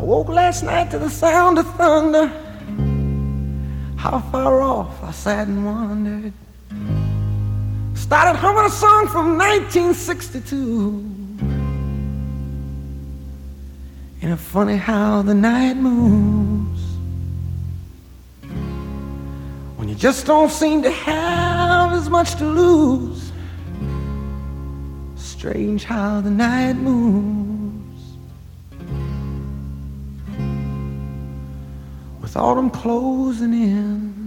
I woke last night to the sound of thunder. How far off I sat and wondered. Started humming a song from 1962. And it's funny how the night moves when you just don't seem to have as much to lose. Strange how the night moves with autumn closing in.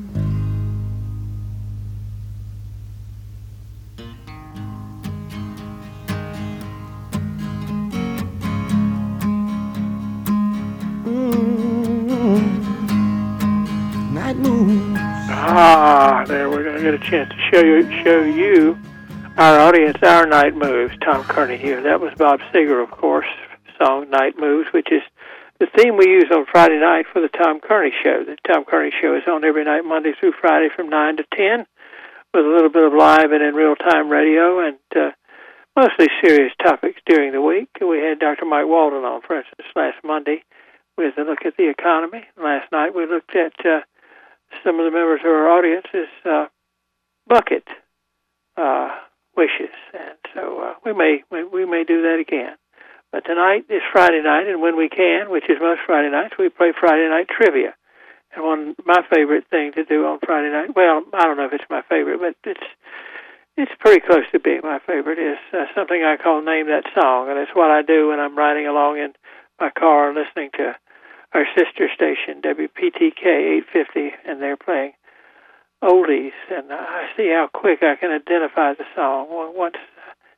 Ah, there we're going to get a chance to show you, show you our audience our night moves. Tom Kearney here. That was Bob Seger, of course, song "Night Moves," which is the theme we use on Friday night for the Tom Kearney Show. The Tom Kearney Show is on every night, Monday through Friday, from nine to ten, with a little bit of live and in real time radio, and uh, mostly serious topics during the week. We had Dr. Mike Walden on, for instance, last Monday with a look at the economy. Last night we looked at uh, some of the members of our audience's uh, bucket uh, wishes, and so uh, we may we, we may do that again. But tonight is Friday night, and when we can, which is most Friday nights, we play Friday night trivia. And one my favorite thing to do on Friday night, well, I don't know if it's my favorite, but it's it's pretty close to being my favorite. Is uh, something I call name that song, and it's what I do when I'm riding along in my car listening to our sister station, WPTK 850, and they're playing oldies. And I see how quick I can identify the song once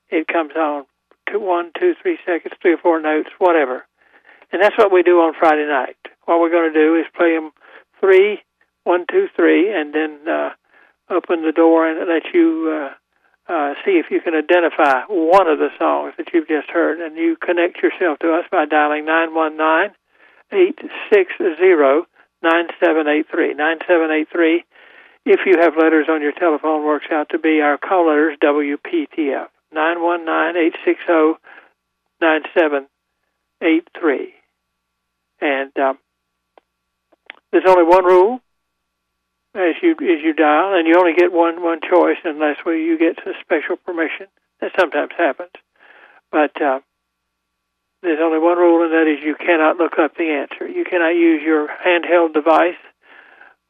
it comes on. Two, one, two, three seconds, three or four notes, whatever. And that's what we do on Friday night. What we're going to do is play them three, one, two, three, and then uh, open the door and let you uh, uh, see if you can identify one of the songs that you've just heard. And you connect yourself to us by dialing 919 860 9783. 9783, if you have letters on your telephone, works out to be our call letters WPTF. 919 860 9783. And um, there's only one rule as you as you dial, and you only get one one choice unless we, you get special permission. That sometimes happens, but uh, there's only one rule, and that is you cannot look up the answer. You cannot use your handheld device,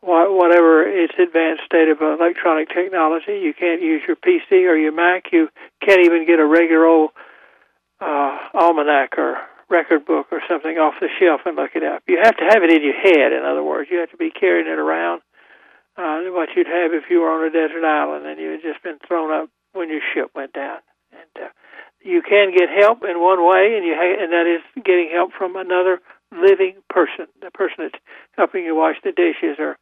whatever its advanced state of electronic technology. You can't use your PC or your Mac. You can't even get a regular old uh, almanac or record book or something off the shelf and look it up. You have to have it in your head. In other words, you have to be carrying it around. Uh, what you'd have if you were on a desert island and you had just been thrown up when your ship went down. And uh, you can get help in one way, and you ha- and that is getting help from another living person, the person that's helping you wash the dishes or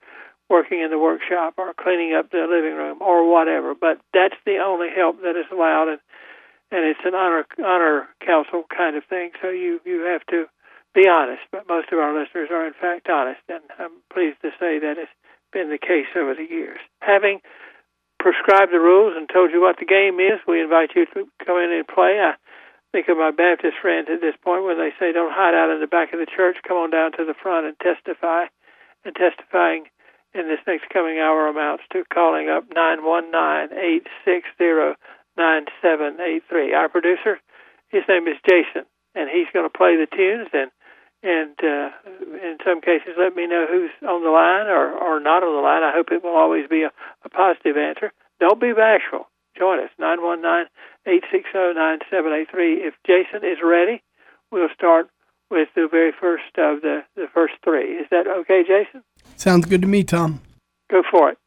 working in the workshop or cleaning up the living room or whatever. But that's the only help that is allowed, and and it's an honor honor council kind of thing. So you you have to be honest. But most of our listeners are in fact honest, and I'm pleased to say that it's been the case over the years. Having prescribed the rules and told you what the game is, we invite you to come in and play. I think of my Baptist friends at this point when they say, don't hide out in the back of the church, come on down to the front and testify. And testifying in this next coming hour amounts to calling up 919 860 9783. Our producer, his name is Jason, and he's going to play the tunes and and uh, in some cases let me know who's on the line or, or not on the line. I hope it will always be a, a positive answer. Don't be bashful. Join us, 919-860-9783. If Jason is ready, we'll start with the very first of the, the first three. Is that okay, Jason? Sounds good to me, Tom. Go for it.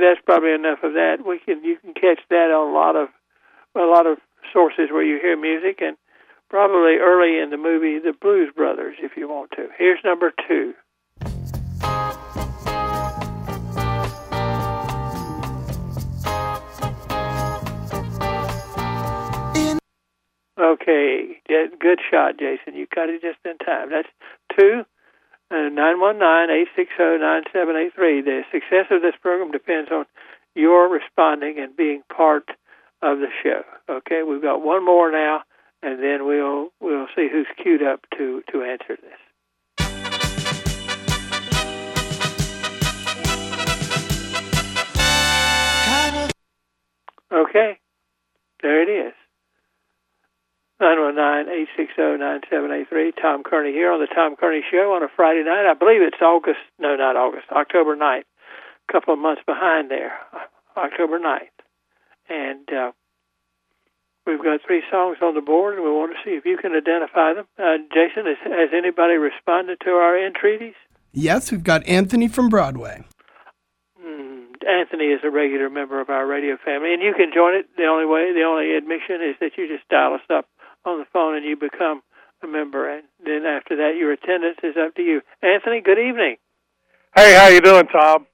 That's probably enough of that. We can you can catch that on a lot of a lot of sources where you hear music, and probably early in the movie The Blues Brothers, if you want to. Here's number two. Okay, good shot, Jason. You cut it just in time. That's two. Uh, 919-860-9783. The success of this program depends on your responding and being part of the show. Okay, we've got one more now, and then we'll we'll see who's queued up to to answer this. Okay, there it is. 919-860-9783. Tom Kearney here on the Tom Kearney Show on a Friday night. I believe it's August, no, not August, October 9th. A couple of months behind there, October 9th. And uh, we've got three songs on the board, and we want to see if you can identify them. Uh, Jason, has, has anybody responded to our entreaties? Yes, we've got Anthony from Broadway. Anthony is a regular member of our radio family, and you can join it. The only way, the only admission is that you just dial us up on the phone and you become a member, and then after that, your attendance is up to you. Anthony, good evening. Hey, how you doing, Tom?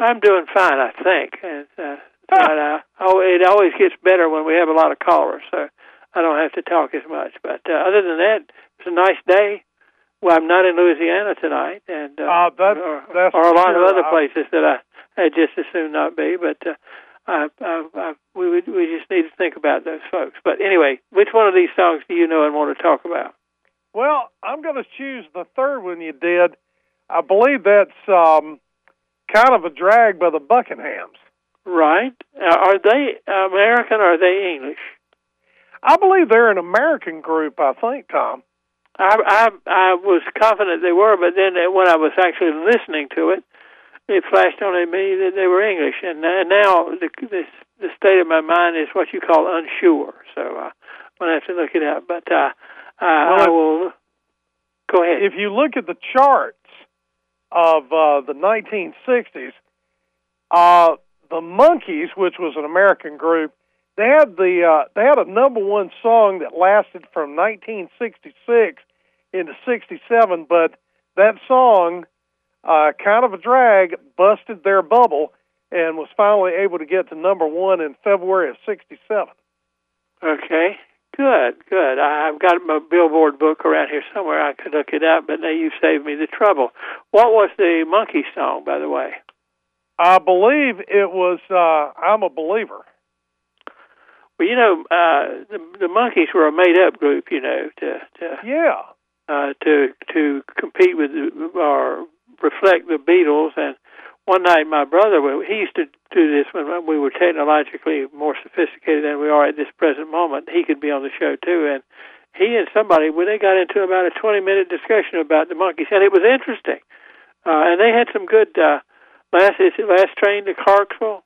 I'm doing fine, I think. And, uh, but uh, oh, it always gets better when we have a lot of callers, so I don't have to talk as much. But uh, other than that, it's a nice day. Well, I'm not in Louisiana tonight, and uh, uh, that, or, that's or a lot sure. of other places that I I'd just as soon not be. But uh, I, I, I, we would, we just need to think about those folks. But anyway, which one of these songs do you know and want to talk about? Well, I'm going to choose the third one you did. I believe that's um, kind of a drag by the Buckinghams. Right? Uh, are they American or are they English? I believe they're an American group. I think, Tom. I I, I was confident they were, but then when I was actually listening to it, it flashed on me that they were English, and now the this, the state of my mind is what you call unsure. So uh, I'm gonna have to look it up. But uh, uh, well, I will go ahead. If you look at the charts of uh, the 1960s, uh, the Monkees, which was an American group, they had the uh, they had a number one song that lasted from 1966 into 67, but that song uh, kind of a drag, busted their bubble, and was finally able to get to number one in February of '67. Okay, good, good. I've got my Billboard book around here somewhere. I could look it up, but now you've saved me the trouble. What was the Monkey song, by the way? I believe it was uh, "I'm a Believer." Well, you know, uh, the the Monkees were a made-up group. You know, to, to yeah, uh, to to compete with our reflect the Beatles. And one night, my brother, he used to do this when we were technologically more sophisticated than we are at this present moment. He could be on the show too, and he and somebody, when they got into about a 20 minute discussion about the Monkees, and it was interesting. Uh, and they had some good uh, last is it last train to Clarksville.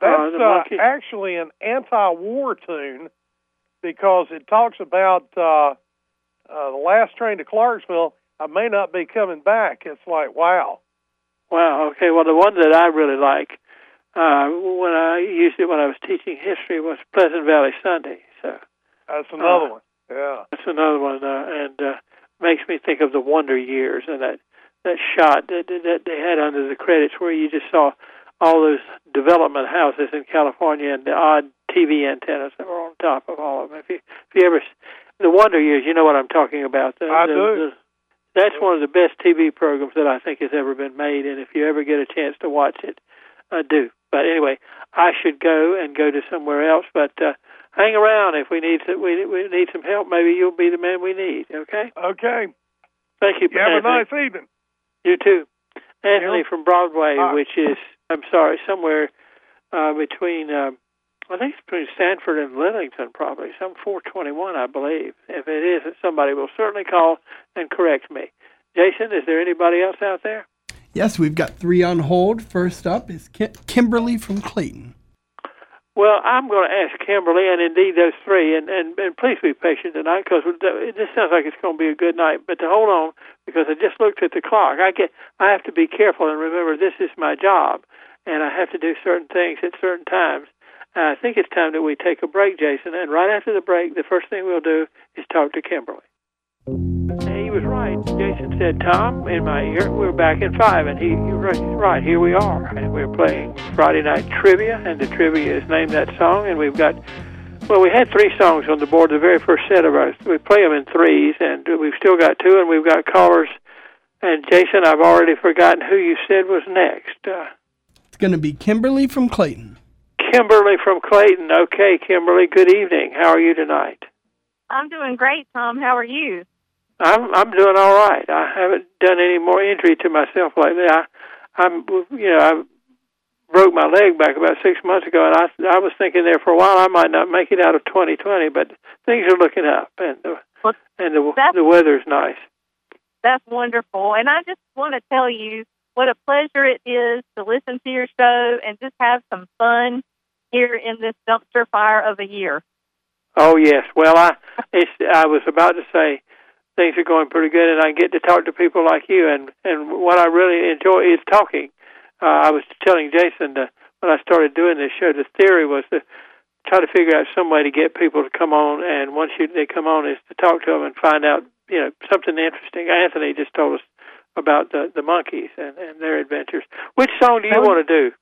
That's uh, uh, actually an anti-war tune because it talks about uh, uh, the last train to Clarksville I may not be coming back. It's like, wow. Wow. Okay. Well, the one that I really like uh, when I used it when I was teaching history was Pleasant Valley Sunday. So that's another uh, one. Yeah, that's another one, uh, and uh, makes me think of the Wonder Years and that that shot that, that they had under the credits where you just saw all those development houses in California and the odd TV antennas that were on top of all of them. If you if you ever the Wonder Years, you know what I'm talking about. The, I the, do. The, that's one of the best TV programs that I think has ever been made. And if you ever get a chance to watch it, uh, do. But anyway, I should go and go to somewhere else. But uh, hang around if we need to, we we need some help. Maybe you'll be the man we need. Okay. Okay. Thank you. You have Anthony. a nice evening. You too, Anthony Yep. from Broadway, Ah. which is I'm sorry, somewhere uh, between. Uh, I think it's between Sanford and Lillington, probably some 421, I believe. If it isn't, somebody will certainly call and correct me. Jason, is there anybody else out there? Yes, we've got three on hold. First up is Ki- Kimberly from Clayton. Well, I'm going to ask Kimberly, and indeed those three, and, and, and please be patient tonight because this sounds like it's going to be a good night. But to hold on, because I just looked at the clock, I get I have to be careful and remember this is my job, and I have to do certain things at certain times. I think it's time that we take a break, Jason. And right after the break, the first thing we'll do is talk to Kimberly. And he was right. Jason said, Tom, in my ear, we're back in five. And he, he was right. Here we are. And we're playing Friday Night Trivia. And the trivia is named that song. And we've got Well, we had three songs on the board. The very first set of ours, we play them in threes, and we've still got two, and we've got callers. And Jason, I've already forgotten who you said was next. Uh, It's going to be Kimberly from Clayton. Kimberly from Clayton. Okay, Kimberly. Good evening. How are you tonight? I'm doing great, Tom. How are you? I'm I'm doing all right. I haven't done any more injury to myself lately. I I'm you know I broke my leg back about six months ago, and I I was thinking there for a while I might not make it out of 2020, but things are looking up, and the Well, and the the weather's nice. That's wonderful. And I just want to tell you what a pleasure it is to listen to your show and just have some fun here in this dumpster fire of a year. Oh yes. Well, I it's I was about to say things are going pretty good, and I get to talk to people like you. And and what I really enjoy is talking. Uh, I was telling Jason that when I started doing this show, the theory was to try to figure out some way to get people to come on, and once you, they come on, is to talk to them and find out you know something interesting. Anthony just told us about the the Monkees and and their adventures. Which song do you want to do?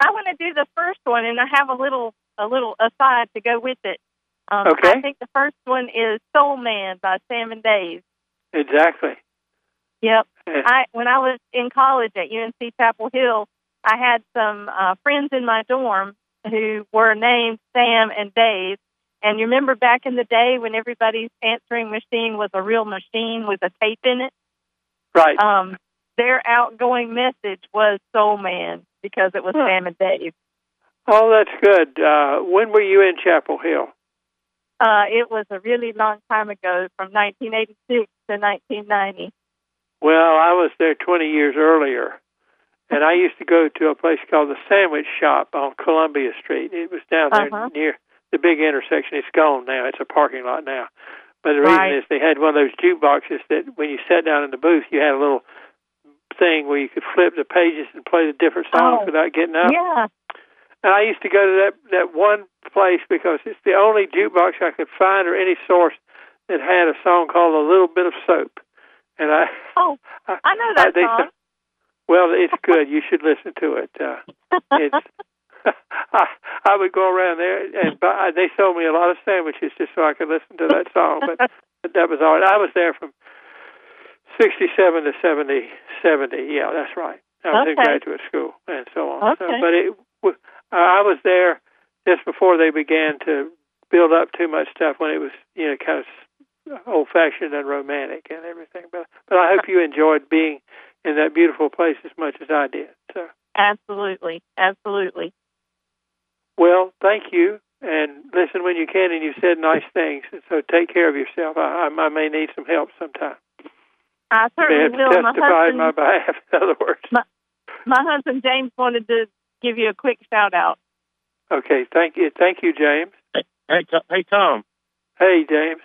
I want to do the first one, and I have a little a little aside to go with it. Um, Okay. I think the first one is Soul Man by Sam and Dave. Exactly. Yep. Yeah. I when I was in college at UNC Chapel Hill, I had some uh, friends in my dorm who were named Sam and Dave. And you remember back in the day when everybody's answering machine was a real machine with a tape in it? Right. Um, their outgoing message was Soul Man because it was Huh. Sam and Dave. Oh, that's good. Uh, when were you in Chapel Hill? Uh, it was a really long time ago, from 1986 to 1990. Well, I was there 20 years earlier, and I used to go to a place called the Sandwich Shop on Columbia Street. It was down there Uh-huh. near the big intersection. It's gone now. It's a parking lot now. But the reason Right. is they had one of those jukeboxes that when you sat down in the booth, you had a little thing where you could flip the pages and play the different songs Oh. without getting up. Yeah. And I used to go to that that one place because it's the only jukebox I could find or any source that had a song called "A Little Bit of Soap." And I, Oh, I know that they, song. Well, it's good. You should listen to it. Uh, it's I, I would go around there and buy. They sold me a lot of sandwiches just so I could listen to that song. But, but that was all. right. I was there from sixty-seven to seventy. Seventy. Yeah, that's right. I was in graduate school and so on. So, Okay. but it, I was there just before they began to build up too much stuff when it was you know kind of old-fashioned and romantic and everything. But but I hope you enjoyed being in that beautiful place as much as I did. So. Absolutely. Absolutely. Well, thank you, and listen when you can. And you said nice things, and so take care of yourself. I, I may need some help sometime. I You may certainly have will. My testify in husband, my behalf. In other words, my husband James wanted to give you a quick shout out. okay. Thank you, thank you, James. Hey, To- hey, Tom. Hey, James.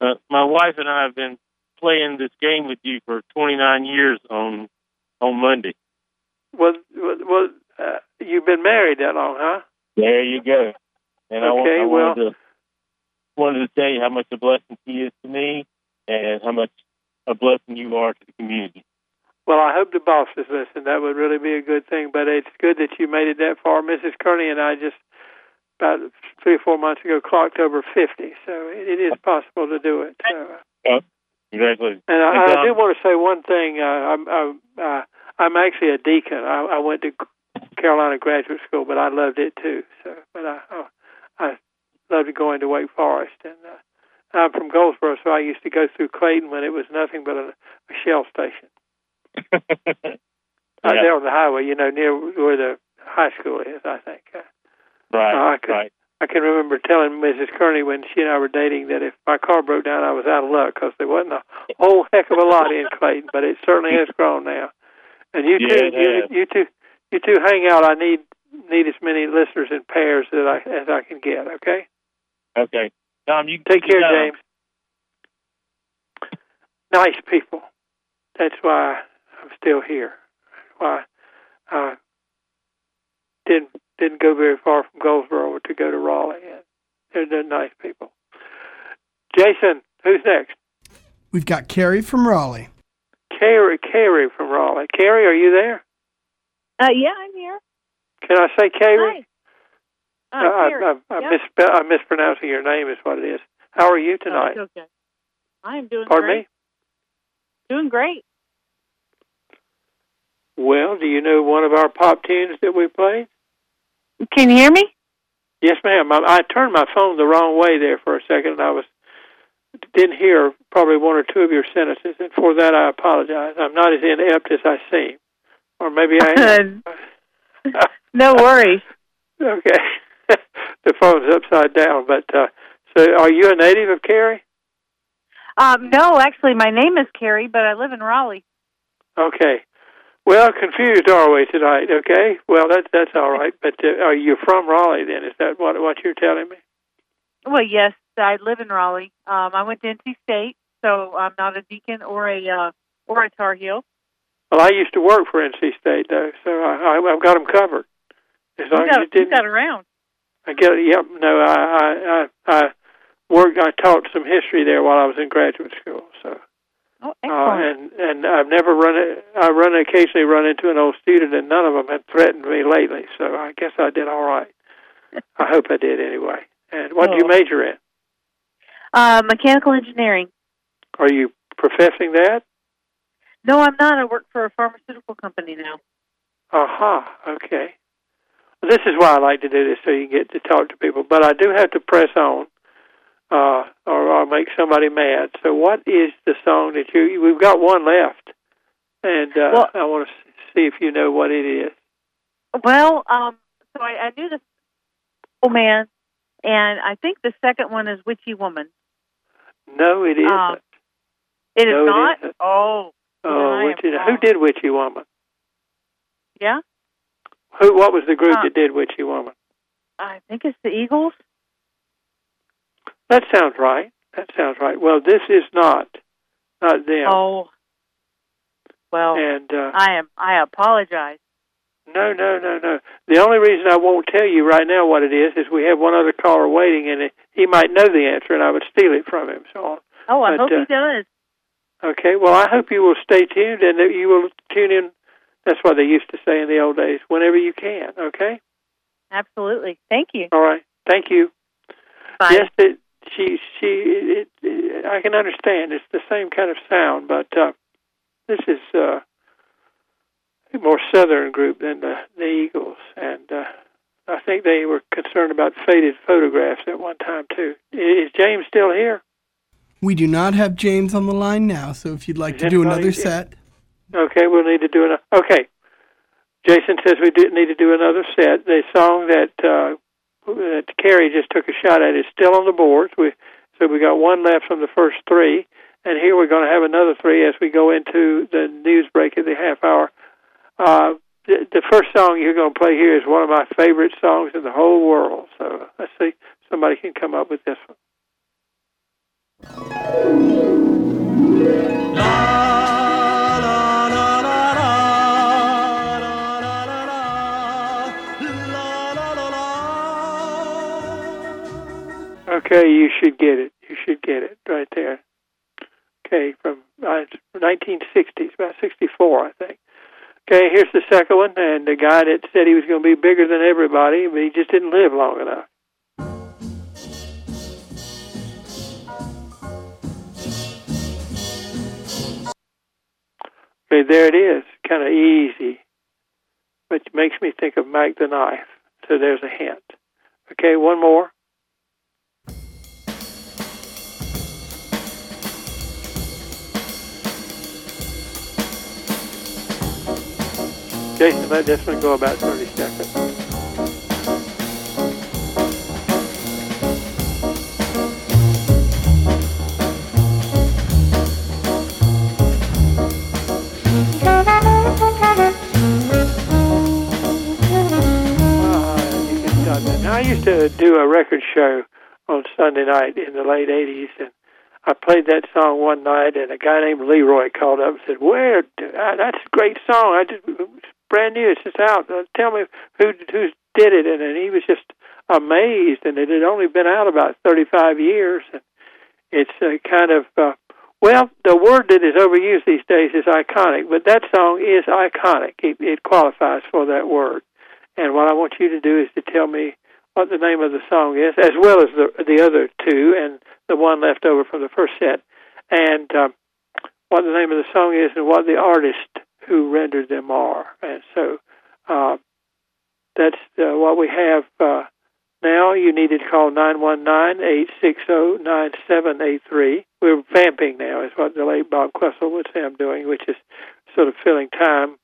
Uh, my wife and I have been playing this game with you for 29 years on on Monday. Well, well, well uh, you've been married that long, huh? There you go. And I, wa- Okay, I well- wanted to wanted to tell you how much a blessing she is to me, and how much a blessing you are to the community. Well, I hope the boss is listening. That would really be a good thing. But it's good that you made it that far. Mrs. Kearney and I just about three or four months ago clocked over fifty, so it, is possible to do it. So. Congratulations. And I, And, I do want to say one thing. Uh, I'm I'm, uh, I'm actually a deacon. I, I went to Carolina Graduate School, but I loved it too. So, but I I, I loved going to Wake Forest, and uh, I'm from Goldsboro, so I used to go through Clayton when it was nothing but a, a shell station out there on the highway. You know, near where the high school is. I think. Uh, right, Oh, I could- right. I can remember telling Mrs. Kearney when she and I were dating that if my car broke down, I was out of luck because there wasn't a whole heck of a lot in Clayton, but it certainly has grown now. And you Yeah, two, you, you two, you two hang out. I need need as many listeners in pairs that I as I can get. Okay. Okay, Tom, you Take you care, know, James. Nice people. That's why I'm still here. Why I didn't didn't go very far from Goldsboro to go to Raleigh. And they're, they're nice people. Jason, who's next? We've got Carrie from Raleigh. Carrie, Carrie from Raleigh. Carrie, are you there? Uh, yeah, I'm here. Can I say Carrie? Hi. Uh, I, Carrie. I, I, Yeah. misspell, I'm mispronouncing your name, is what it is. How are you Oh, tonight? it's okay. I am doing Pardon great. me? Doing great. Well, do you know one of our pop tunes that we played? Can you hear me? Yes, ma'am. I, I turned my phone the wrong way there for a second, and I was didn't hear probably one or two of your sentences, and for that I apologize. I'm not as inept as I seem, or maybe I am. no worries. okay, the phone's upside down. But uh, so, are you a native of Cary? Um, no, actually, my name is Carrie, but I live in Raleigh. Okay. Well, confused are we tonight? Okay. Well, that's that's all right. But uh, are you from Raleigh? Then is that what what you're telling me? Well, yes, I live in Raleigh. Um, I went to NC State, so I'm not a deacon or a uh, or a Tar Heel. Well, I used to work for NC State though, so I, I I've got them covered. As long You as got, you you didn't, got around. I get it. Yep. No, I I I, I worked. I taught some history there while I was in graduate school. So. Oh, Uh, excellent. and and I've never run it. I run occasionally run into an old student, and none of them had threatened me lately. So I guess I did all right. I hope I did anyway. And what do you Oh. major in? uh, mechanical engineering. Are you professing that? No, I'm not. I work for a pharmaceutical company now. Aha. Okay. This is why I like to do this, so you get to talk to people. But I do have to press on, uh, or I'll make somebody mad. So, what is the song that you? We've got one left, and uh, Well- I want to see if you know what it is. Well, um, so I, I knew the old man, and I think the second one is Witchy Woman. No, it isn't. Um, It is No, not. isn't. Oh, Oh, Witchy, who did Witchy Woman? yeah. Who? What was the group Uh, that did Witchy Woman? I think it's the Eagles. That sounds right. That sounds right. Well, this is not, not them. Oh, well, and uh, I am. I apologize. no, no, no, no. The only reason I won't tell you right now what it is is we have one other caller waiting, and he might know the answer, and I would steal it from him. So, Oh, I But, hope uh, he does. okay. Well, I hope you will stay tuned, and that you will tune in. That's what they used to say in the old days. Whenever you can. Okay. Absolutely. Thank you. All right. Thank you. Bye. Yes, it, she she. It, it, I can understand. It's the same kind of sound, but uh, this is uh, a more southern group than the, the Eagles, and uh, I think they were concerned about faded photographs at one time too. Is James still here? We do not have James on the line now, so if you'd like Is to do another set, Okay, we'll need to do an. Okay, Jason says we need to do another set. The song that uh, that Carrie just took a shot at is still on the boards. We so we got one left from the first three, and here we're going to have another three as we go into the news break at the half hour. Uh, the, the first song you're going to play here is one of my favorite songs in the whole world. So let's see, somebody can come up with this one. Okay, you should get it. You should get it right there. Okay, from uh, 1960s, about 64, I think. Okay, here's the second one, and the guy that said he was going to be bigger than everybody, but he just didn't live long enough. Okay, there it is. Kind of easy, which makes me think of Mack the Knife. So there's a hint. Okay, one more. Jason, let this one go about 30 seconds. Ah, I used to do a record show on Sunday night in the late 80s, and I played that song one night, and a guy named Leroy called up and said, "Where? Uh, that's a great song. I just brand new. It's just out. Uh, tell me who who did it." And, and he was just amazed, and it had only been out about 35 years, and it's a kind of uh, well, the word that is overused these days is iconic, but that song is iconic. It, it qualifies for that word. And what I want you to do is to tell me what the name of the song is, as well as the the other two and the one left over from the first set, and um, what the name of the song is and what the artist who rendered them are. And so uh, that's uh, what we have uh, now. You needed to call 919-860-9783. We're vamping now, is what the late Bob Quessel would say I'm doing, which is sort of filling time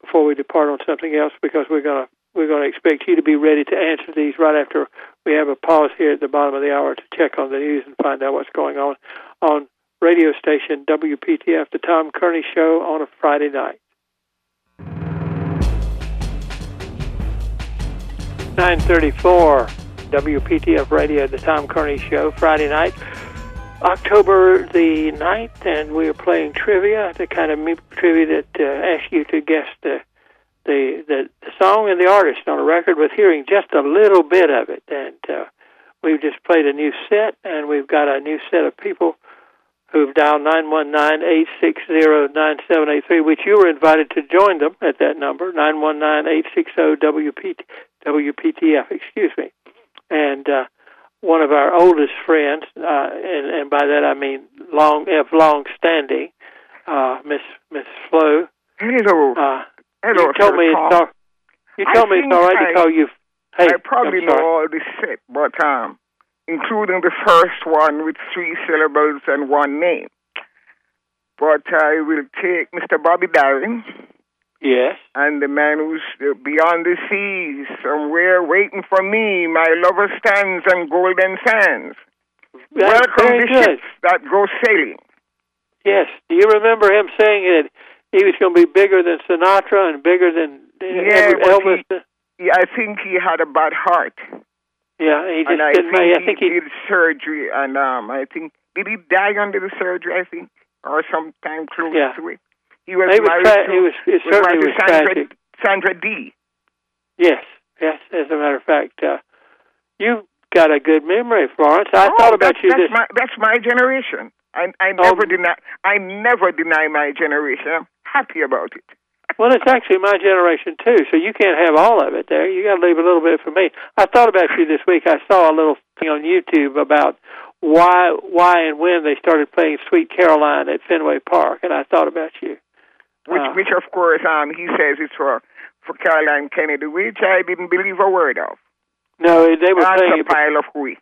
before we depart on something else because we're going to we're going to expect you to be ready to answer these right after we have a pause here at the bottom of the hour to check on the news and find out what's going on on radio station WPTF, the Tom Kearney Show on a Friday night. 934 WPTF Radio, the Tom Kearney Show, Friday night, October the 9th, and we are playing trivia, the kind of trivia that uh, asks you to guess the, the, the, the song and the artist on a record with hearing just a little bit of it. And uh, we've just played a new set, and we've got a new set of people who've dialed 919-860-9783, which you were invited to join them at that number, 919-860-WPT. WPTF, excuse me. And uh, one of our oldest friends, uh, and, and by that I mean long, of long standing, uh, Miss Miss Flo. Hello. Uh, Hello, you told me it's all, you I told me it's all right I- to call you. Hey, I probably know all the set, but um, including the first one with three syllables and one name. But I will take Mr. Bobby Darin Yes. and the man who's uh, beyond the seas, somewhere waiting for me. My lover stands on golden sands. That's Welcome the good. ships that go sailing. Yes. Do you remember him saying that he was going to be bigger than Sinatra and bigger than Yeah, Elvis? Yeah, I think he had a bad heart. yeah, he just and I didn't. think, make- I he, he. did surgery, and um, I think did he die under the surgery? I think, or sometime close Yeah. to it. He was He was. married Tra- to, he was. It was certainly married to Sandra, tragic. Sandra Dee. Yes, yes. As a matter of fact, uh, you've got a good memory, Florence. I oh, thought about that's, you that's this. My, that's my generation. I, I Oh. never deny. I never deny my generation. I'm happy about it. Well, it's actually my generation too, so you can't have all of it there. You got to leave a little bit for me. I thought about you this week. I saw a little thing on YouTube about why, why, and when they started playing "Sweet Caroline" at Fenway Park, and I thought about you. Which, Uh. which of course, um, he says it's for for Caroline Kennedy, which I didn't believe a word of. No, they were That's playing a it. pile of wheat.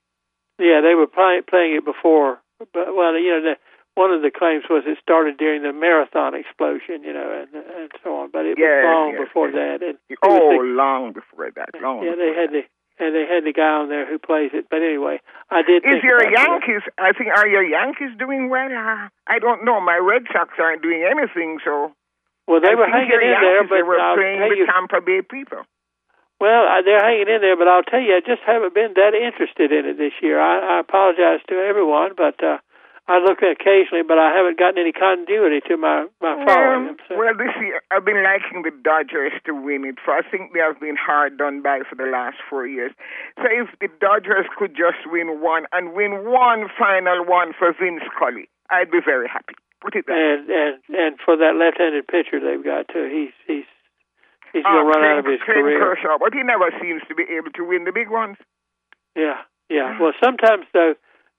Yeah, they were play, playing it before. But well, you know, the, one of the claims was it started during the marathon explosion, you know, and and so on. But it Yes, was long yes, before yes. that. And Oh, the- long before that. Long. yeah, they had the and they had the guy on there who plays it. But anyway, I did. Is your. Yankees? I think are your Yankees doing well? Uh, I don't know. My Red Sox aren't doing anything, so Well, they I were hanging in there, but they were I'll playing tell you. Tampa Bay people. Well, I, they're hanging in there, but I'll tell you, I just haven't been that interested in it this year. I, I apologize to everyone, but uh, I look occasionally, but I haven't gotten any continuity to my my following Well, them. So. well, this year I've been liking the Dodgers to win it. For I think they have been hard done by for the last four years. So if the Dodgers could just win one and win one final one for Vin Scully, I'd be very happy. Put it that. and and and for that left-handed pitcher they've got too. He's he's he's going to uh, run Clayton- out of his Clayton career. Kershaw, but he never seems to be able to win the big ones. Yeah, yeah. Hmm. Well, sometimes though,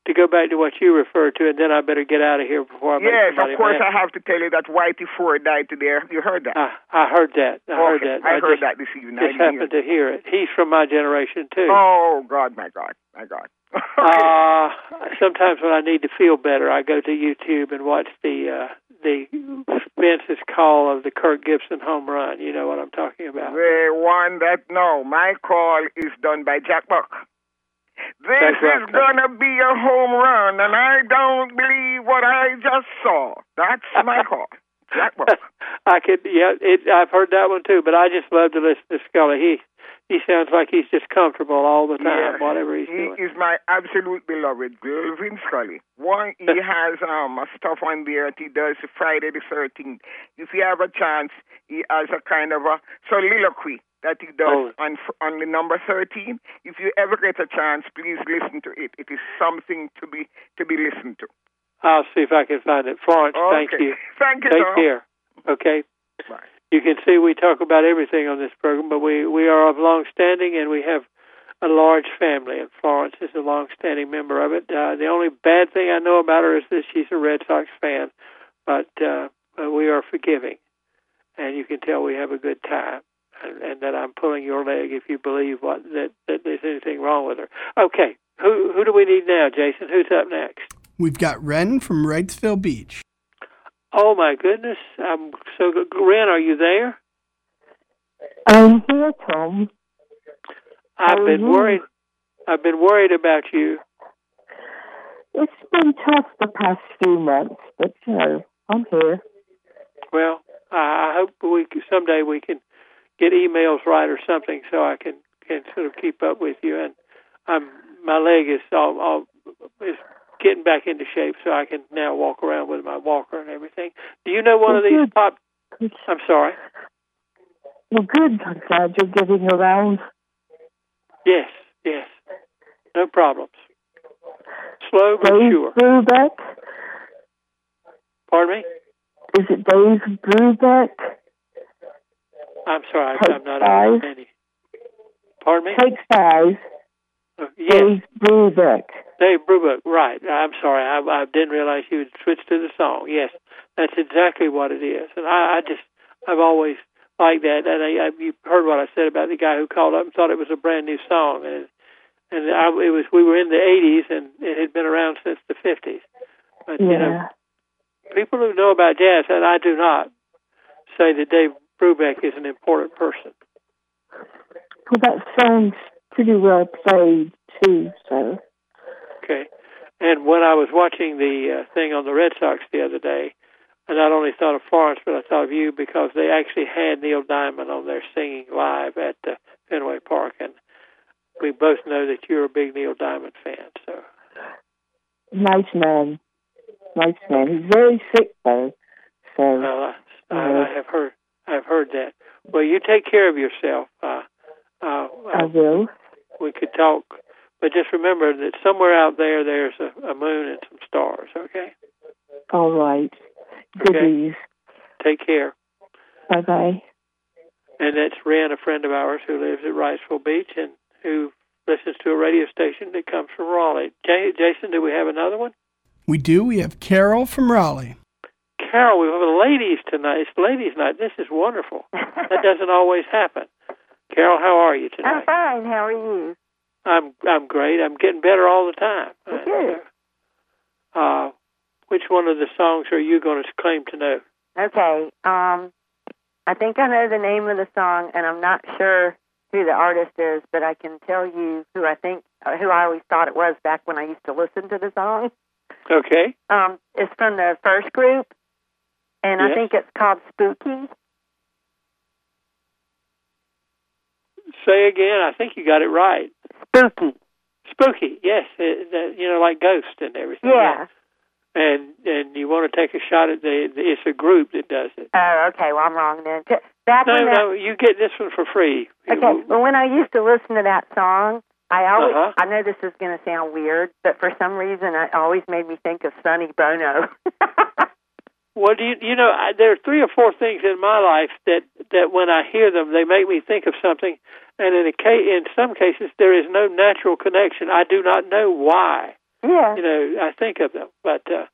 to go back to what you referred to, and then I better get out of here before I make Yes, of course. mad. I have to tell you that Whitey Ford died today. You heard that? I, I heard that. I heard that. I heard just, that this evening. Just didn't hear happened to hear it. He's from my generation too. Oh God, my God, my God. okay. Uh, sometimes when I need to feel better, I go to YouTube and watch the uh, the Vince's call of the Kirk Gibson home run. You know what I'm talking about? the one that no, my call is done by Jack Buck. This is gonna be a home run, and I don't believe what I just saw. That's my call, Jack Buck. I could, yeah, it, I've heard that one too. But I just love to listen to Scully. He he sounds like he's just comfortable all the time, Yes. whatever he's he doing. is my absolute beloved, Vin Scully. One, he has um a stuff on there that he does Friday the Thirteenth. If you have a chance, he has a kind of a soliloquy that he does Oh. on on the number thirteen. If you ever get a chance, please listen to it. It is something to be to be listened to. I'll see if I can find it. Florence, thank you. Thank you, Take Tom. care. Okay. Bye. You can see we talk about everything on this program, but we we are of long standing and we have a large family, and Florence is a long-standing member of it. Uh, the only bad thing I know about her is that she's a Red Sox fan, but uh, we are forgiving, and you can tell we have a good time. And, and that I'm pulling your leg if you believe what that, that there's anything wrong with her. Okay, who who do we need now, Jason? Who's up next? We've got Ren from Wrightsville Beach. Oh my goodness! I'm so good. Ren, are you there? I'm here, Tom. I've been you? worried. I've been worried about you. It's been tough the past few months, but you know, I'm here. Well, I I hope we someday we can get emails right or something, so I can can sort of keep up with you. And I'm my leg is all, all is getting back into shape, so I can now walk around with my walker and everything. Do you know one of these Good. pop? I'm sorry. Well, good. I'm glad you're getting around. Yes, yes, no problems. Slow but Dave sure. Brubeck? Pardon me. Is it Dave Brubeck? I'm sorry, Take I'm not five. understanding. Pardon me. Take five. Uh, yes, Dave Brubeck. Dave Brubeck, right. I'm sorry. I, I didn't realize you would switch to the song. Yes, that's exactly what it is. And I, I just, I've always liked that. And I, I, you heard what I said about the guy who called up and thought it was a brand new song. And, and I, it was, we were in the 80s and it had been around since the 50s. But, you know, Yeah. people who know about jazz, and I do not, say that Dave Brubeck is an important person. Well, that sounds pretty well played, too, so. Okay. And when I was watching the uh, thing on the Red Sox the other day, I not only thought of Florence, but I thought of you because they actually had Neil Diamond on there singing live at uh, Fenway Park, and we both know that you're a big Neil Diamond fan. So, Nice man. Nice man. He's very sick, though. So, well, I, I, I have heard, I've heard that. Well, you take care of yourself. Uh, uh, I will. we could talk, but just remember that somewhere out there, there's a, a moon and some stars. Okay. All right. Goodies. Take care. Bye bye. And that's Ren, a friend of ours who lives at Wrightsville Beach and who listens to a radio station that comes from Raleigh. J- Jason, do we have another one? We do. We have Carol from Raleigh. Carol, we have a ladies tonight. It's ladies' night. This is wonderful. that doesn't always happen. Carol, how are you tonight? I'm fine. How are you? I'm I'm great. I'm getting better all the time. Good. Uh, which one of the songs are you going to claim to know? Okay. Um, I think I know the name of the song, and I'm not sure who the artist is, but I can tell you who I think, uh, who I always thought it was back when I used to listen to the song. Okay. Um, it's from the first group, and I think it's called Spooky. Say again. I think you got it right. Spooky. Spooky. Yes. It, that, you know, like Ghost and everything. Yeah. And and you want to take a shot at the, the it's a group that does it. Oh, okay. Well, I'm wrong then. Back No, when that, no, you get this one for free. Okay. Well, when I used to listen to that song, I always, Uh-huh. I know this is going to sound weird, but for some reason, it always made me think of Sonny Bono. Well, do you you know I, there are three or four things in my life that that when I hear them, they make me think of something, and in a case, in some cases, there is no natural connection. I do not know why. yeah. You know, I think of them, but uh,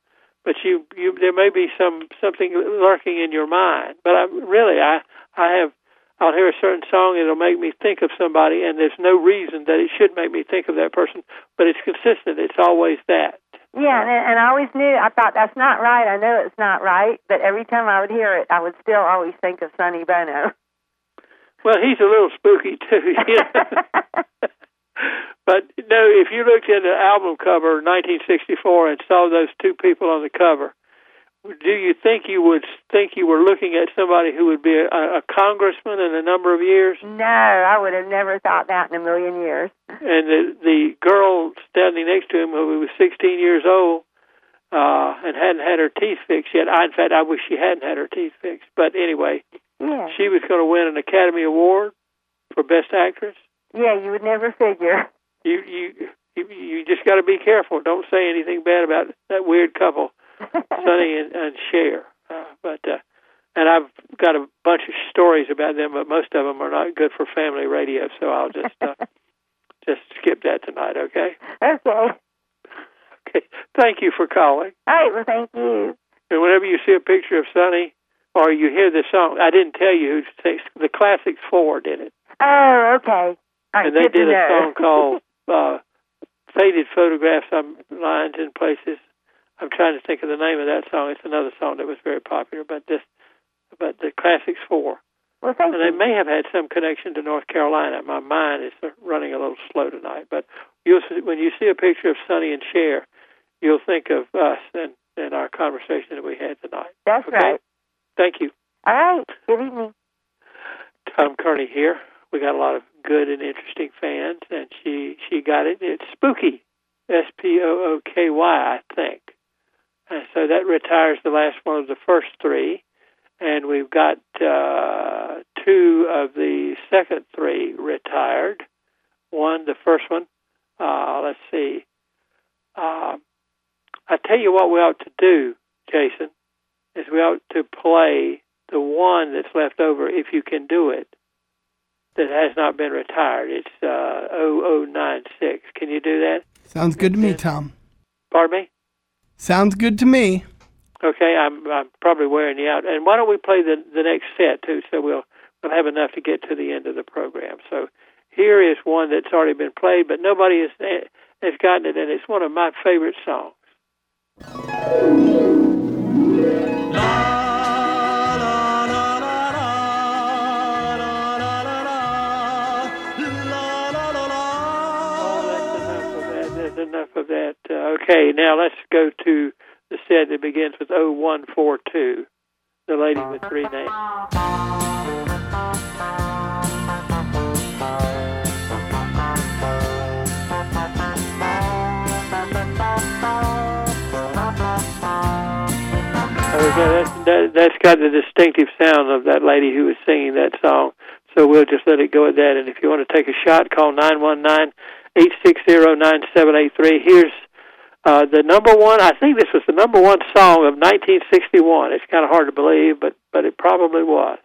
but you you there may be some something lurking in your mind. But I really I I have. I'll hear a certain song, it'll make me think of somebody, and there's no reason that it should make me think of that person, but it's consistent. It's always that. Yeah, and, and I always knew, I thought, that's not right. I know it's not right, but every time I would hear it, I would still always think of Sonny Bono. Well, he's a little spooky too. You know? but no, if you looked at the album cover, 1964, and saw those two people on the cover, do you think you would think you were looking at somebody who would be a, a congressman in a number of years? no, I would have never thought that in a million years. And the the girl standing next to him, who was 16 years old, uh, and hadn't had her teeth fixed yet. I, in fact, I wish she hadn't had her teeth fixed. But anyway, Yeah. she was going to win an Academy Award for Best Actress. Yeah, you would never figure. you you you, you just got to be careful. Don't say anything bad about that weird couple, Sonny and, and Cher. Uh, but uh, and I've got a bunch of stories about them, but most of them are not good for family radio. So I'll just uh, just skip that tonight, okay? Okay. Okay. Thank you for calling. All right. Well, thank you. And whenever you see a picture of Sonny or you hear the song, I didn't tell you who the Classics Four did it, Oh, okay. Right, and they did a know. song called uh, "Faded Photographs." Some lines and places. I'm trying to think of the name of that song. It's another song that was very popular, but this, but the Classics Four. well, thank And they may have had some connection to North Carolina. My mind is running a little slow tonight, but you'll see, when you see a picture of Sonny and Cher, you'll think of us and, and our conversation that we had tonight. That's Okay. right. Thank you. All right. Good evening. Tom Kearney here. We got a lot of good and interesting fans, and she she got it. It's spooky, S P O O K Y, I think. And so that retires the last one of the first three, and we've got uh, two of the second three retired. One, the first one. Uh, let's see. Uh, I tell you what we ought to do, Jason, is we ought to play the one that's left over, if you can do it, that has not been retired. It's uh, 0096. Can you do that? Sounds good to me, Tom. Pardon me? Sounds good to me. Okay, I'm I'm probably wearing you out. And why don't we play the the next set too, so we'll we'll have enough to get to the end of the program. So here is one that's already been played, but nobody has eh, has gotten it, and it's one of my favorite songs. Okay, now let's go to the set that begins with 0142, the lady with three names. Okay, that's, that, that's got the distinctive sound of that lady who was singing that song. So we'll just let it go at that. And if you want to take a shot, call nine one nine eight six zero nine seven eight three. Here's uh, the number one. I think this was the number one song of 1961. It's kind of hard to believe, but but it probably was.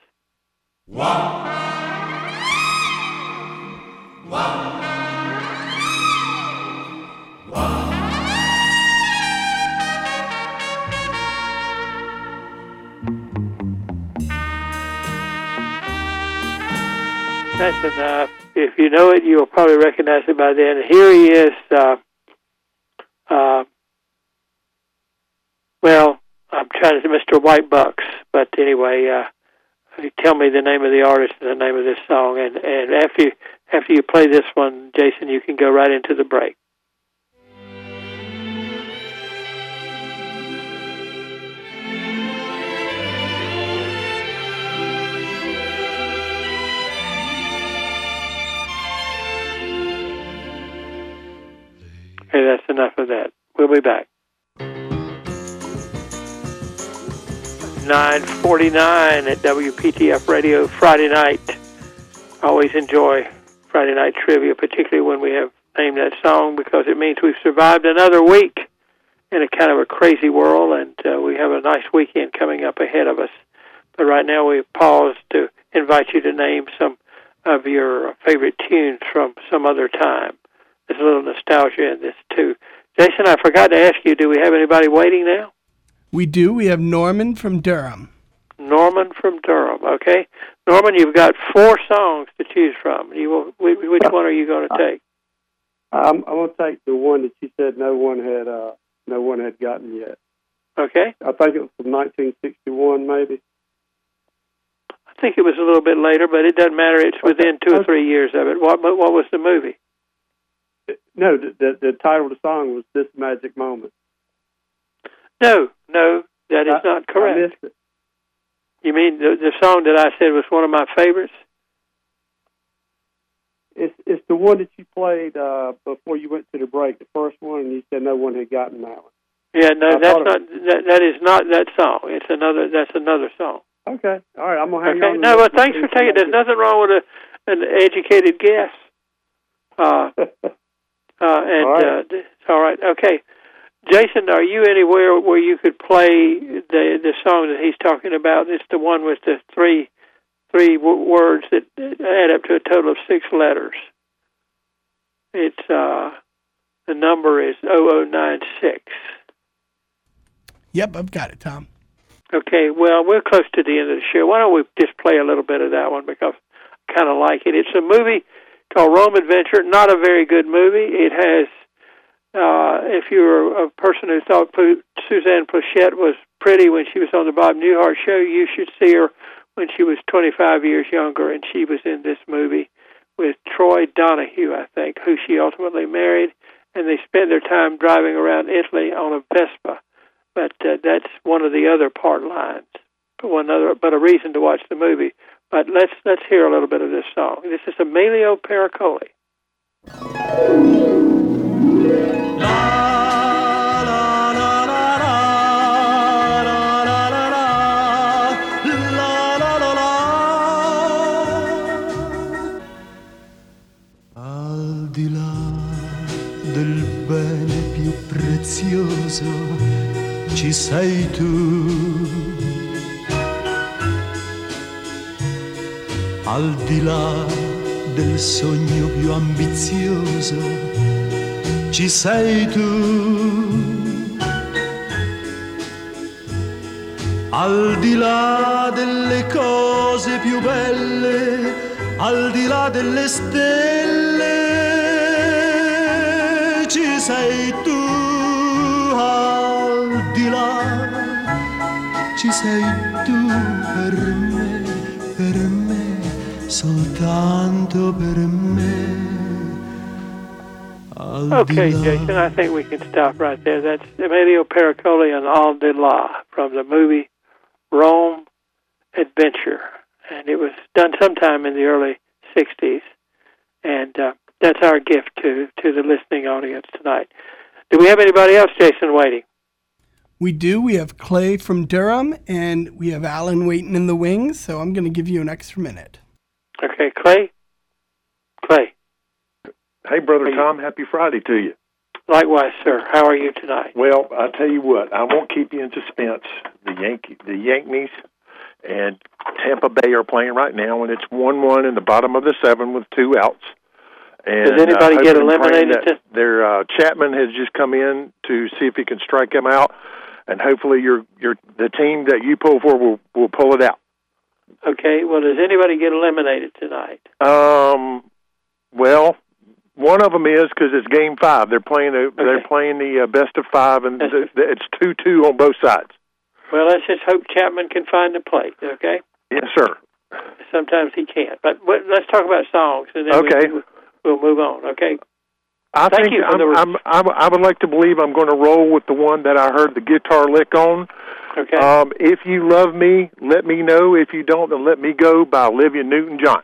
That's enough. If you know it, you'll probably recognize it by then. Here he is. Uh, uh, well, I'm trying to Mr. White Bucks, but anyway, uh, tell me the name of the artist and the name of this song, and and after you after you play this one, Jason, you can go right into the break. Okay, that's enough of that. We'll be back. 949 at WPTF Radio Friday night. Always enjoy Friday night trivia, particularly when we have named that song because it means we've survived another week in a kind of a crazy world and uh, we have a nice weekend coming up ahead of us. But right now we pause to invite you to name some of your favorite tunes from some other time. There's a little nostalgia in this too. Jason, I forgot to ask you, do we have anybody waiting now? We do. We have Norman from Durham. Norman from Durham. Okay, Norman, you've got four songs to choose from. You will, which which one are you going to take? I'm, I'm going to take the one that you said no one had uh, no one had gotten yet. Okay, I think it was from 1961, maybe. I think it was a little bit later, but it doesn't matter. It's within two or three years of it. What what what was the movie? No, the, the, the title of the song was "This Magic Moment." No, no, that is I- not I correct. missed it. You mean the the song that I said was one of my favorites? It's it's the one that you played uh, before you went to the break, the first one, and you said no one had gotten that one. Yeah, no, I that's not that, that is not that song. It's another. That's another song. Okay, all right, I'm gonna hang Okay. on. No, well, thanks for taking. There's nothing wrong with a, an educated guess. Uh, uh, and All right. uh, all right. Okay, Jason, are you anywhere where you could play the the song that he's talking about? It's the one with the three three w- words that add up to a total of six letters. It's uh, the number is 0096. Yep, I've got it, Tom. Okay, well, we're close to the end of the show. Why don't we just play a little bit of that one because I kind of like it. It's a movie called Rome Adventure. Not a very good movie. It has, uh, if you're a person who thought Suzanne Pleshette was pretty when she was on the Bob Newhart show, you should see her when she was 25 years younger, and she was in this movie with Troy Donahue, I think, who she ultimately married, and they spend their time driving around Italy on a Vespa. But uh, that's one of the other part lines. But one other, but a reason to watch the movie. But let's let's hear a little bit of this song. This is Emilio Pericoli. Al di là del bene più prezioso ci sei tu. Al di là del sogno più ambizioso ci sei tu. Al di là delle cose più belle, al di là delle stelle, ci sei tu. Al di là, ci sei tu per me, soltanto per me. Okay. Jason, I think we can stop right there. That's Emilio Pericoli and Al di Là from the movie Rome Adventure. And it was done sometime in the early 60s. And uh, that's our gift to, to the listening audience tonight. Do we have anybody else, Jason, waiting? We do. We have Clay from Durham, and we have Alan waiting in the wings. So I'm going to give you an extra minute. Okay, Clay? Clay. Hey, Brother Tom, happy Friday to you. Likewise, sir. How are you tonight? Well, I tell you what, I won't keep you in suspense. The Yankee, the Yankees, and Tampa Bay are playing right now, and it's one-one in the bottom of the seven with two outs. And Does anybody uh, get hoping and praying eliminated that Their uh, Chapman has just come in to see if he can strike him out, and hopefully your your the team that you pull for will will pull it out. Okay, well, does anybody get eliminated tonight? Um, well, one of them is because it's game five. They're playing the they're playing the uh, best of five, and the, the, it's two two on both sides. Well, let's just hope Chapman can find the plate, okay? Yes, sir. Sometimes he can't. But, but let's talk about songs, and then Okay. we, we'll move on, okay? I Thank think you I'm, I'm, I'm, I would like to believe I'm going to roll with the one that I heard the guitar lick on. Okay. Um, if you love me, let me know. If you don't, then let me go by Olivia Newton-John.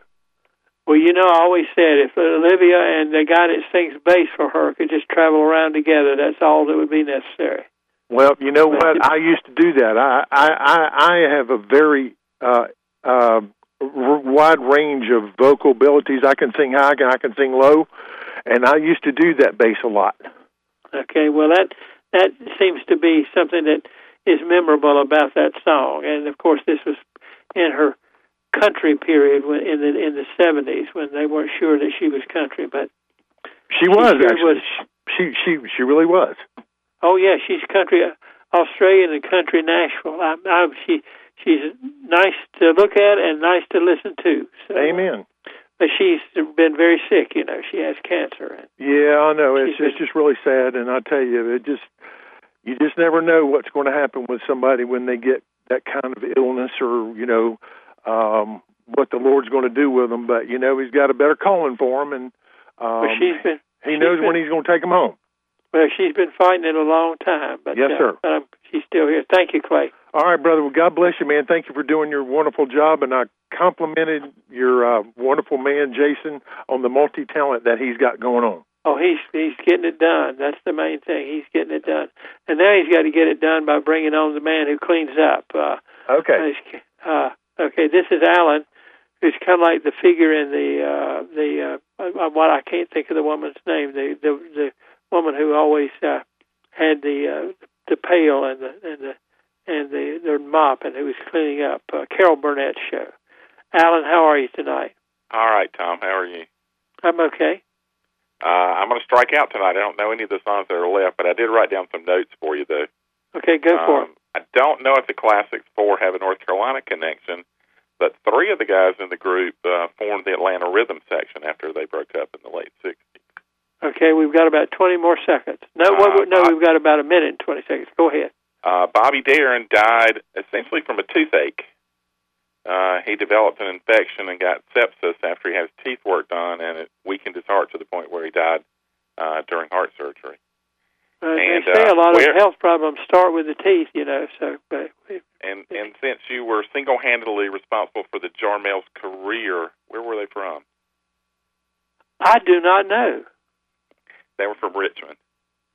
Well, you know, I always said if Olivia and the guy that sings bass for her could just travel around together, that's all that would be necessary. Well, you know what? I used to do that. I I I, I have a very uh, uh, r- wide range of vocal abilities. I can sing high, and I can sing low, and I used to do that bass a lot. Okay, well that that seems to be something that is memorable about that song, and of course this was in her country period when, in the in the seventies when they weren't sure that she was country, but She was sure actually. was. She she she really was. Oh yeah, she's country uh, Australian and country Nashville. I, I, she she's nice to look at and nice to listen to. So, Amen. But she's been very sick. You know, she has cancer. And Yeah, I know. It's it's just really sad, and I tell you, it just you just never know what's going to happen with somebody when they get that kind of illness, or you know, um, what the Lord's going to do with them. But you know, He's got a better calling for them, and um, but she's been He she's knows been- when He's going to take them home. well, she's been fighting it a long time. But Yes, uh, sir. But I'm, she's still here. Thank you, Clay. All right, brother. Well, God bless you, man. Thank you for doing your wonderful job, and I complimented your uh, wonderful man, Jason, on the multi talent that he's got going on. Oh, he's he's getting it done. That's the main thing. He's getting it done, and now he's got to get it done by bringing on the man who cleans up. Uh, Okay. Uh, okay, this is Alan, who's kind of like the figure in the uh, the uh, uh, what I can't think of the woman's name. The the the woman who always uh, had the uh, the pail and the and the and the the mop and who was cleaning up. Uh, Carol Burnett's show. Alan, how are you tonight? All right, Tom. How are you? I'm okay. Uh, I'm going to strike out tonight. I don't know any of the songs that are left, but I did write down some notes for you, though. Okay, go for it. Um, I don't know if the Classics Four have a North Carolina connection, but three of the guys in the group uh, formed the Atlanta Rhythm section after they broke up in the late 60s. Okay, we've got about 20 more seconds. No, Uh, what, no, we've got about a minute and 20 seconds. Go ahead. Uh, Bobby Darin died essentially from a toothache. Uh, he developed an infection and got sepsis after he had his teeth worked on, and it weakened his heart to the point where he died uh, during heart surgery. Uh, And, they say uh, a lot of health problems start with the teeth, you know. So, but And and since you were single-handedly responsible for the Jarmel's career, where were they from? I do not know They were from Richmond.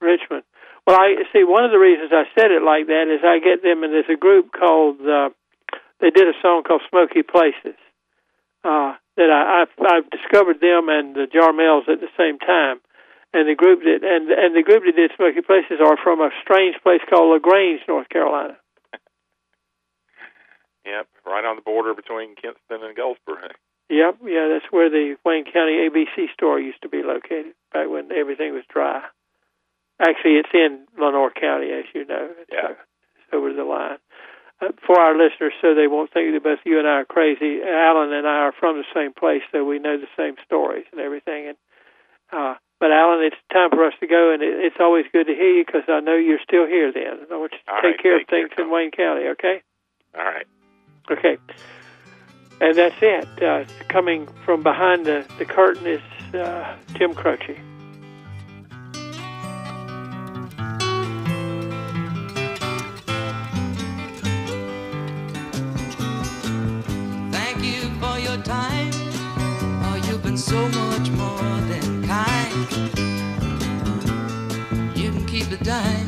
Richmond. Well, I see. One of the reasons I said it like that is I get them, and there's a group called. Uh, they did a song called "Smoky Places." Uh, that I, I've, I've discovered them and the Jarmels at the same time, and the group that and and the group that did "Smoky Places" are from a strange place called La Grange, North Carolina. Yep, right on the border between Kinston and Goldsboro. Yep, yeah, that's where the Wayne County ABC store used to be located back when everything was dry. Actually, it's in Lenoir County, as you know. It's, Yeah. uh, it's over the line. For our listeners, so they won't think that both you and I are crazy, Alan and I are from the same place, so we know the same stories and everything. And uh, but Alan, it's time for us to go, and it, it's always good to hear you because I know you're still here. Then I want you to All take right, care take of things in Wayne County, okay? All right. Okay. And that's it. Uh, coming from behind the, the curtain is uh, Tim Croce. Much